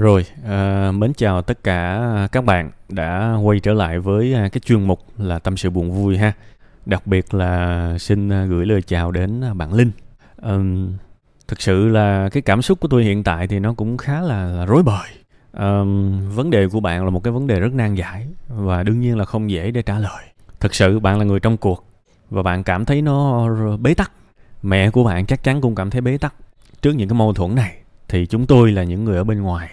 Rồi, à, mến chào tất cả các bạn đã quay trở lại với à, cái chuyên mục là tâm sự buồn vui ha. Đặc biệt là xin à, gửi lời chào đến à, bạn Linh. À, thực sự là cái cảm xúc của tôi hiện tại thì nó cũng khá là, là rối bời. À, vấn đề của bạn là một cái vấn đề rất nan giải và đương nhiên là không dễ để trả lời. Thực sự bạn là người trong cuộc và bạn cảm thấy nó bế tắc. Mẹ của bạn chắc chắn cũng cảm thấy bế tắc trước những cái mâu thuẫn này thì chúng tôi là những người ở bên ngoài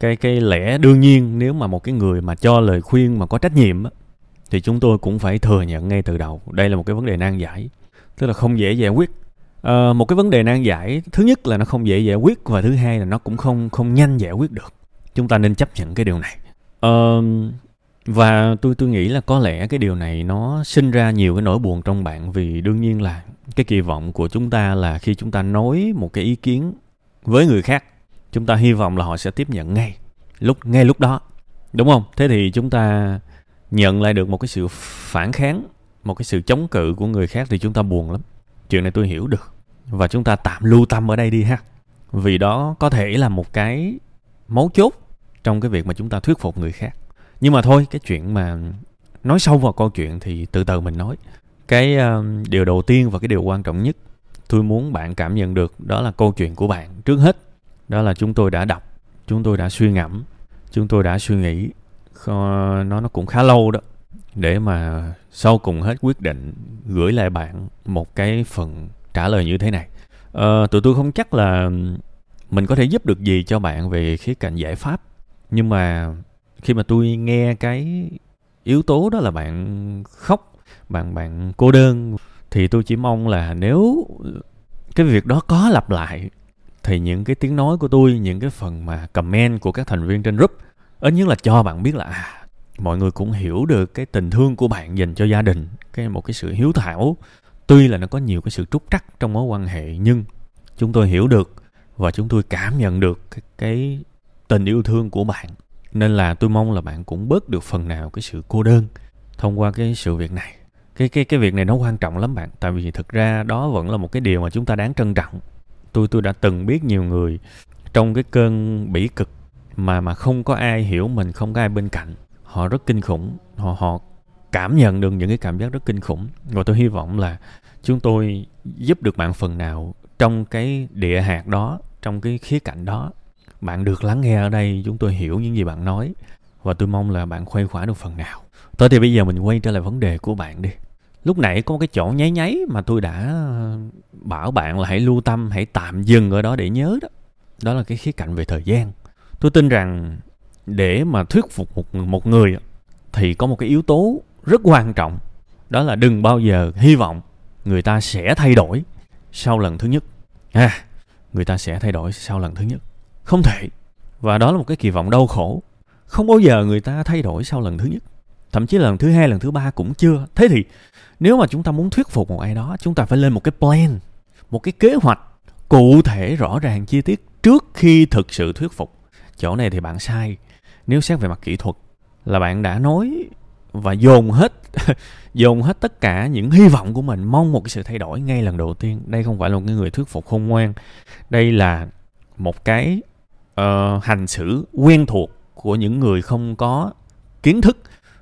cái cái lẽ đương nhiên nếu mà một cái người mà cho lời khuyên mà có trách nhiệm á, thì chúng tôi cũng phải thừa nhận ngay từ đầu. Đây là một cái vấn đề nan giải tức là không dễ giải quyết. À, một cái vấn đề nan giải thứ nhất là nó không dễ giải quyết và thứ hai là nó cũng không không nhanh giải quyết được. Chúng ta nên chấp nhận cái điều này. À, và tôi tôi nghĩ là có lẽ cái điều này nó sinh ra nhiều cái nỗi buồn trong bạn vì đương nhiên là cái kỳ vọng của chúng ta là khi chúng ta nói một cái ý kiến với người khác chúng ta hy vọng là họ sẽ tiếp nhận ngay lúc ngay lúc đó. Đúng không? Thế thì chúng ta nhận lại được một cái sự phản kháng một cái sự chống cự của người khác thì chúng ta buồn lắm. Chuyện này tôi hiểu được. Và chúng ta tạm lưu tâm ở đây đi ha. Vì đó có thể là một cái mấu chốt trong cái việc mà chúng ta thuyết phục người khác. Nhưng mà thôi cái chuyện mà nói sâu vào câu chuyện thì từ từ mình nói. Cái uh, điều đầu tiên và cái điều quan trọng nhất tôi muốn bạn cảm nhận được đó là câu chuyện của bạn trước hết đó là chúng tôi đã đọc chúng tôi đã suy ngẫm chúng tôi đã suy nghĩ. Nó nó cũng khá lâu đó. Để mà sau cùng hết quyết định gửi lại bạn một cái phần trả lời như thế này. Ờ, tụi tôi không chắc là mình có thể giúp được gì cho bạn về khía cạnh giải pháp. Nhưng mà khi mà tôi nghe cái yếu tố đó là bạn khóc bạn bạn cô đơn thì tôi chỉ mong là nếu cái việc đó có lặp lại thì những cái tiếng nói của tôi những cái phần mà comment của các thành viên trên group ít nhất là cho bạn biết là à, mọi người cũng hiểu được cái tình thương của bạn dành cho gia đình cái một cái sự hiếu thảo. Tuy là nó có nhiều cái sự trúc trắc trong mối quan hệ nhưng chúng tôi hiểu được và chúng tôi cảm nhận được cái, cái tình yêu thương của bạn. Nên là tôi mong là bạn cũng bớt được phần nào cái sự cô đơn thông qua cái sự việc này. Cái cái cái việc này nó quan trọng lắm bạn tại vì thực ra đó vẫn là một cái điều mà chúng ta đáng trân trọng tôi tôi đã từng biết nhiều người trong cái cơn bỉ cực mà mà không có ai hiểu mình, không có ai bên cạnh. Họ rất kinh khủng. Họ họ cảm nhận được những cái cảm giác rất kinh khủng. Và tôi hy vọng là chúng tôi giúp được bạn phần nào trong cái địa hạt đó, trong cái khía cạnh đó. Bạn được lắng nghe ở đây, chúng tôi hiểu những gì bạn nói. Và tôi mong là bạn khuây khỏa được phần nào. Tới thì bây giờ mình quay trở lại vấn đề của bạn đi lúc nãy có một cái chỗ nháy nháy mà tôi đã ờ, bảo bạn là hãy lưu tâm, hãy tạm dừng ở đó để nhớ đó. Đó là cái khía cạnh về thời gian. Tôi tin rằng để mà thuyết phục một một người thì có một cái yếu tố rất quan trọng. Đó là đừng bao giờ hy vọng người ta sẽ thay đổi sau lần thứ nhất. À người ta sẽ thay đổi sau lần thứ nhất. Không thể. Và đó là một cái kỳ vọng đau khổ. Không bao giờ người ta thay đổi sau lần thứ nhất thậm chí lần thứ hai lần thứ ba cũng chưa. Thế thì nếu mà chúng ta muốn thuyết phục một ai đó chúng ta phải lên một cái plan một cái kế hoạch cụ thể rõ ràng chi tiết trước khi thực sự thuyết phục. Chỗ này thì bạn sai. Nếu xét về mặt kỹ thuật là bạn đã nói và dồn hết dồn hết tất cả những hy vọng của mình mong một cái sự thay đổi ngay lần đầu tiên. Đây không phải là một cái người thuyết phục khôn ngoan. Đây là một cái uh, hành xử quen thuộc của những người không có kiến thức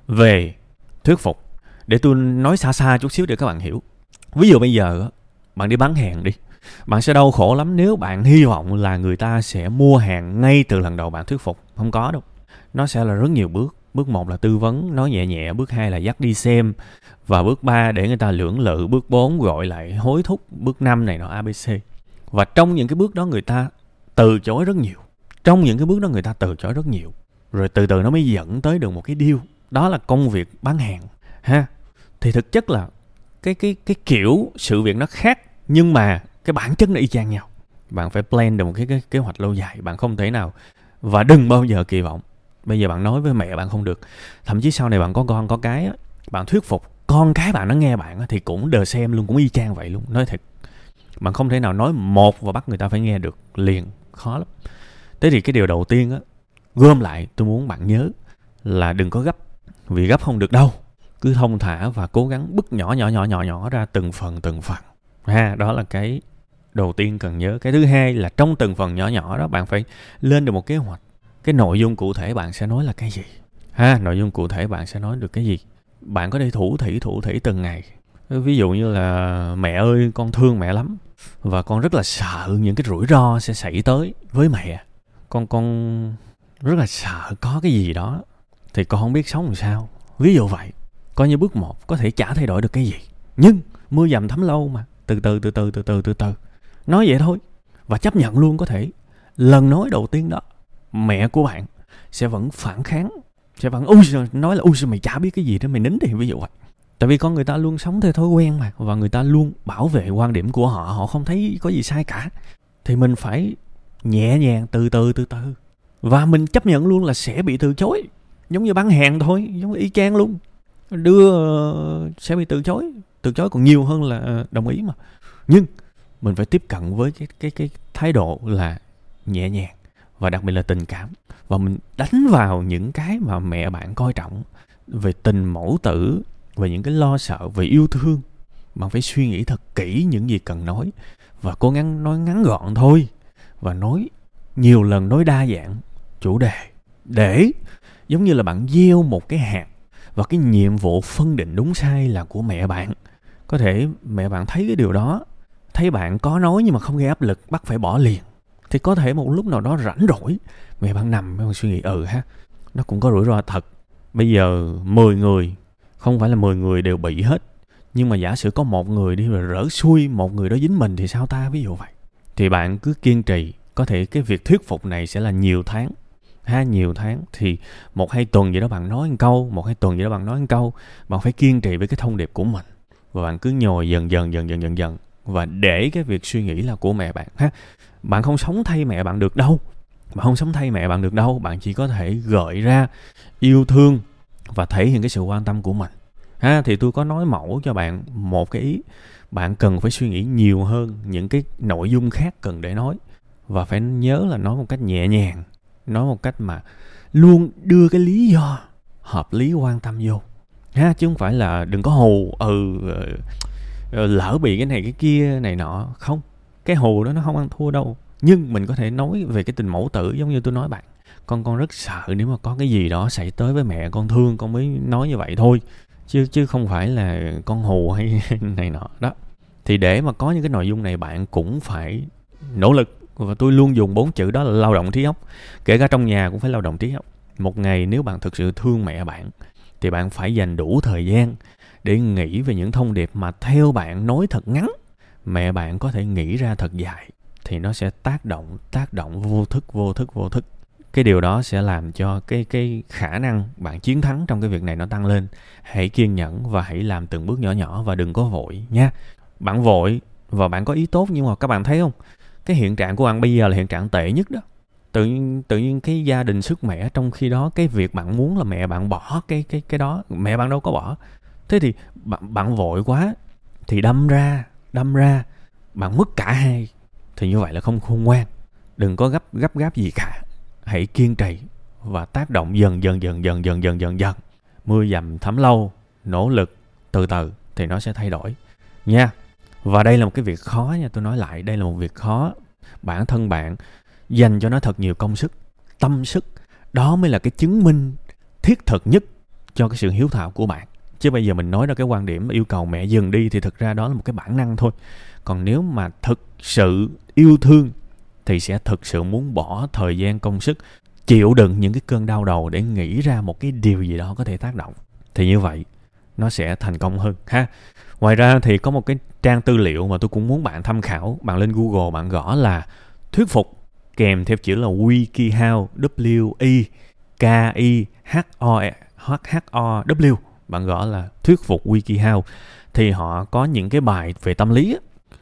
về thuyết phục. Để tôi nói xa xa chút xíu để các bạn hiểu. Ví dụ bây giờ bạn đi bán hàng đi. Bạn sẽ đau khổ lắm nếu bạn hy vọng là người ta sẽ mua hàng ngay từ lần đầu bạn thuyết phục. Không có đâu. Nó sẽ là rất nhiều bước. Bước một là tư vấn, nói nhẹ nhẹ. Bước hai là dắt đi xem. Và bước ba, để người ta lưỡng lự. Bước bốn, gọi lại hối thúc. Bước năm này nó abc và trong những cái bước đó người ta từ chối rất nhiều. Trong những cái bước đó người ta từ chối rất nhiều. Rồi từ từ nó mới dẫn tới được một cái deal đó là công việc bán hàng ha? Thì thực chất là cái cái cái kiểu sự việc nó khác nhưng mà cái bản chất nó y chang nhau. Bạn phải plan được một cái, cái kế hoạch lâu dài bạn không thể nào và đừng bao giờ kỳ vọng. Bây giờ bạn nói với mẹ bạn không được thậm chí sau này bạn có con có cái bạn thuyết phục con cái bạn nó nghe bạn thì cũng đờ xem luôn cũng y chang vậy luôn nói thật bạn không thể nào nói một và bắt người ta phải nghe được liền khó lắm. Thế thì cái điều đầu tiên á gom lại tôi muốn bạn nhớ là đừng có gấp vì gấp không được đâu. Cứ thông thả và cố gắng bứt nhỏ nhỏ nhỏ nhỏ nhỏ ra từng phần từng phần. Ha, đó là cái đầu tiên cần nhớ. Cái thứ hai là trong từng phần nhỏ nhỏ đó, bạn phải lên được một kế hoạch. Cái nội dung cụ thể bạn sẽ nói là cái gì? Ha, nội dung cụ thể bạn sẽ nói được cái gì? Bạn có thể thủ thỉ thủ thỉ từng ngày. Ví dụ như là, mẹ ơi, con thương mẹ lắm. Và con rất là sợ những cái rủi ro sẽ xảy tới với mẹ. Con con rất là sợ có cái gì đó thì con không biết sống làm sao. Ví dụ vậy, coi như bước một có thể chả thay đổi được cái gì. Nhưng mưa dầm thấm lâu mà, từ từ từ từ từ từ từ từ. Nói vậy thôi, và chấp nhận luôn có thể. Lần nói đầu tiên đó, mẹ của bạn sẽ vẫn phản kháng, sẽ vẫn ui nói là ui mày chả biết cái gì đó, mày nín đi ví dụ vậy. Tại vì con người ta luôn sống theo thói quen mà, và người ta luôn bảo vệ quan điểm của họ họ không thấy có gì sai cả. Thì mình phải nhẹ nhàng từ từ từ từ. Và mình chấp nhận luôn là sẽ bị từ chối giống như bán hàng thôi giống y chang luôn. Đưa uh, sẽ bị từ chối. Từ chối còn nhiều hơn là ờ, đồng ý mà. Nhưng mình phải tiếp cận với cái cái cái thái độ là nhẹ nhàng và đặc biệt là tình cảm. Và mình đánh vào những cái mà mẹ bạn coi trọng về tình mẫu tử về những cái lo sợ về yêu thương. Bạn phải suy nghĩ thật kỹ những gì cần nói và cố gắng nói ngắn gọn thôi và nói nhiều lần nói đa dạng chủ đề để giống như là bạn gieo một cái hạt và cái nhiệm vụ phân định đúng sai là của mẹ bạn. Có thể mẹ bạn thấy cái điều đó, thấy bạn có nói nhưng mà không gây áp lực, bắt phải bỏ liền. Thì có thể một lúc nào đó rảnh rỗi, mẹ bạn nằm, mẹ bạn suy nghĩ ừ ha, nó cũng có rủi ro thật. Bây giờ 10 người, không phải là 10 người đều bị hết. Nhưng mà giả sử có một người đi rồi rỡ xuôi một người đó dính mình thì sao ta? Ví dụ vậy. Thì bạn cứ kiên trì. Có thể cái việc thuyết phục này sẽ là nhiều tháng ha nhiều tháng. Thì một hai tuần gì đó, bạn nói một câu, một hai tuần gì đó bạn nói một câu, bạn phải kiên trì với cái thông điệp của mình. Và bạn cứ nhồi dần dần dần dần dần dần. Và để cái việc suy nghĩ là của mẹ bạn ha. Bạn không sống thay mẹ bạn được đâu. Bạn không sống thay mẹ bạn được đâu. Bạn chỉ có thể gợi ra yêu thương và thể hiện cái sự quan tâm của mình. Ha, thì tôi có nói mẫu cho bạn một cái ý. Bạn cần phải suy nghĩ nhiều hơn những cái nội dung khác cần để nói. Và phải nhớ là nói một cách nhẹ nhàng nói một cách mà luôn đưa cái lý do hợp lý quan tâm vô. Ha, chứ không phải là đừng có hù ừ ờ, ờ, lỡ bị cái này cái kia này nọ. Không, cái hù đó nó không ăn thua đâu. Nhưng mình có thể nói về cái tình mẫu tử giống như tôi nói bạn. Con con rất sợ nếu mà có cái gì đó xảy tới với mẹ con thương, con mới nói như vậy thôi. Chứ chứ không phải là con hù hay này nọ. Đó. Thì để mà có những cái nội dung này, bạn cũng phải nỗ lực và tôi luôn dùng bốn chữ đó là lao động trí óc. Kể cả trong nhà cũng phải lao động trí óc. Một ngày nếu bạn thực sự thương mẹ bạn, thì bạn phải dành đủ thời gian để nghĩ về những thông điệp mà theo bạn nói thật ngắn, mẹ bạn có thể nghĩ ra thật dài, thì nó sẽ tác động tác động vô thức vô thức vô thức. Cái điều đó sẽ làm cho cái cái khả năng bạn chiến thắng trong cái việc này nó tăng lên. Hãy kiên nhẫn và hãy làm từng bước nhỏ nhỏ và đừng có vội nha. Bạn vội và bạn có ý tốt nhưng mà các bạn thấy không? Cái hiện trạng của bạn bây giờ là hiện trạng tệ nhất đó. Tự nhiên tự nhiên cái gia đình sức mẻ trong khi đó, cái việc bạn muốn là mẹ bạn bỏ cái cái cái đó, mẹ bạn đâu có bỏ. Thế thì bạn bạn vội quá thì đâm ra đâm ra bạn mất cả hai, thì như vậy là không khôn ngoan. Đừng có gấp gấp gáp gì cả. Hãy kiên trì và tác động dần dần dần dần dần dần dần dần. Mưa dầm thấm lâu, nỗ lực từ từ thì nó sẽ thay đổi. Nha và đây là một cái việc khó nha, tôi nói lại, đây là một việc khó. Bản thân bạn dành cho nó thật nhiều công sức, tâm sức. Đó mới là cái chứng minh thiết thực nhất cho cái sự hiếu thảo của bạn. Chứ bây giờ mình nói ra cái quan điểm yêu cầu mẹ dừng đi thì thực ra đó là một cái bản năng thôi. Còn nếu mà thực sự yêu thương thì sẽ thực sự muốn bỏ thời gian, công sức, chịu đựng những cái cơn đau đầu để nghĩ ra một cái điều gì đó có thể tác động. Thì như vậy nó sẽ thành công hơn, ha. Ngoài ra thì có một cái trang tư liệu mà tôi cũng muốn bạn tham khảo. Bạn lên google bạn gõ là thuyết phục kèm theo chữ là wikihow, w i k i h o h h o w. Bạn gõ là thuyết phục wikihow. Thì họ có những cái bài về tâm lý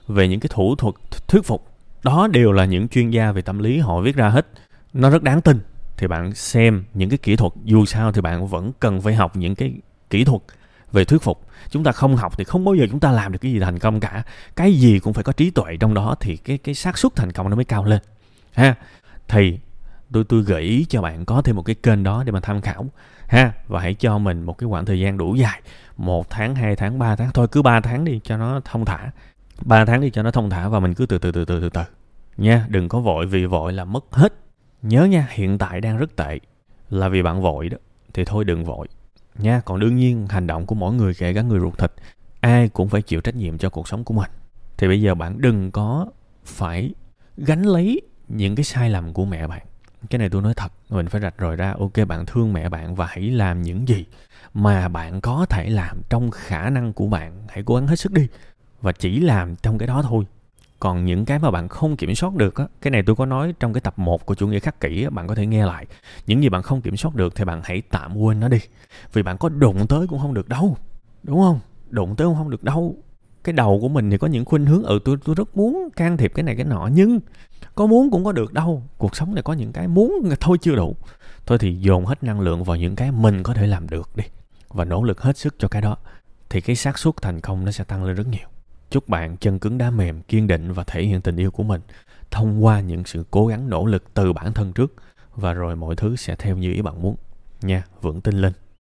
về những cái thủ thuật thuyết phục. Đó đều là những chuyên gia về tâm lý, họ viết ra hết. Nó rất đáng tin. Thì bạn xem những cái kỹ thuật, dù sao thì bạn vẫn cần phải học những cái kỹ thuật về thuyết phục. Chúng ta không học thì không bao giờ chúng ta làm được cái gì thành công cả. Cái gì cũng phải có trí tuệ trong đó thì cái cái xác suất thành công nó mới cao lên. Ha. Thì tôi tôi gợi ý cho bạn có thêm một cái kênh đó để mà tham khảo. Ha. Và hãy cho mình một cái khoảng thời gian đủ dài. Một tháng, hai tháng, ba tháng. Thôi cứ ba tháng đi cho nó thông thả. Ba tháng đi cho nó thông thả và mình cứ từ từ từ từ từ từ. Nha, đừng có vội vì vội là mất hết. Nhớ nha, hiện tại đang rất tệ. Là vì bạn vội đó. Thì thôi đừng vội nha còn đương nhiên hành động của mỗi người, kể cả người ruột thịt, ai cũng phải chịu trách nhiệm cho cuộc sống của mình. Thì bây giờ bạn đừng có phải gánh lấy những cái sai lầm của mẹ bạn. Cái này tôi nói thật, mình phải rạch ròi ra, ok, bạn thương mẹ bạn và hãy làm những gì mà bạn có thể làm trong khả năng của bạn. Hãy cố gắng hết sức đi và chỉ làm trong cái đó thôi còn những cái mà bạn không kiểm soát được á cái này tôi có nói trong cái tập 1 của chủ nghĩa khắc kỷ á, bạn có thể nghe lại. Những gì bạn không kiểm soát được thì bạn hãy tạm quên nó đi. Vì bạn có đụng tới cũng không được đâu đúng không? Đụng tới cũng không được đâu. Cái đầu của mình thì có những khuynh hướng ừ tôi tôi rất muốn can thiệp cái này cái nọ nhưng có muốn cũng có được đâu. Cuộc sống này có những cái muốn thôi chưa đủ. Thôi thì dồn hết năng lượng vào những cái mình có thể làm được đi và nỗ lực hết sức cho cái đó thì cái xác suất thành công nó sẽ tăng lên rất nhiều chúc bạn chân cứng đá mềm, kiên định và thể hiện tình yêu của mình thông qua những sự cố gắng nỗ lực từ bản thân trước. Và rồi mọi thứ sẽ theo như ý bạn muốn. Nha, vững tin lên.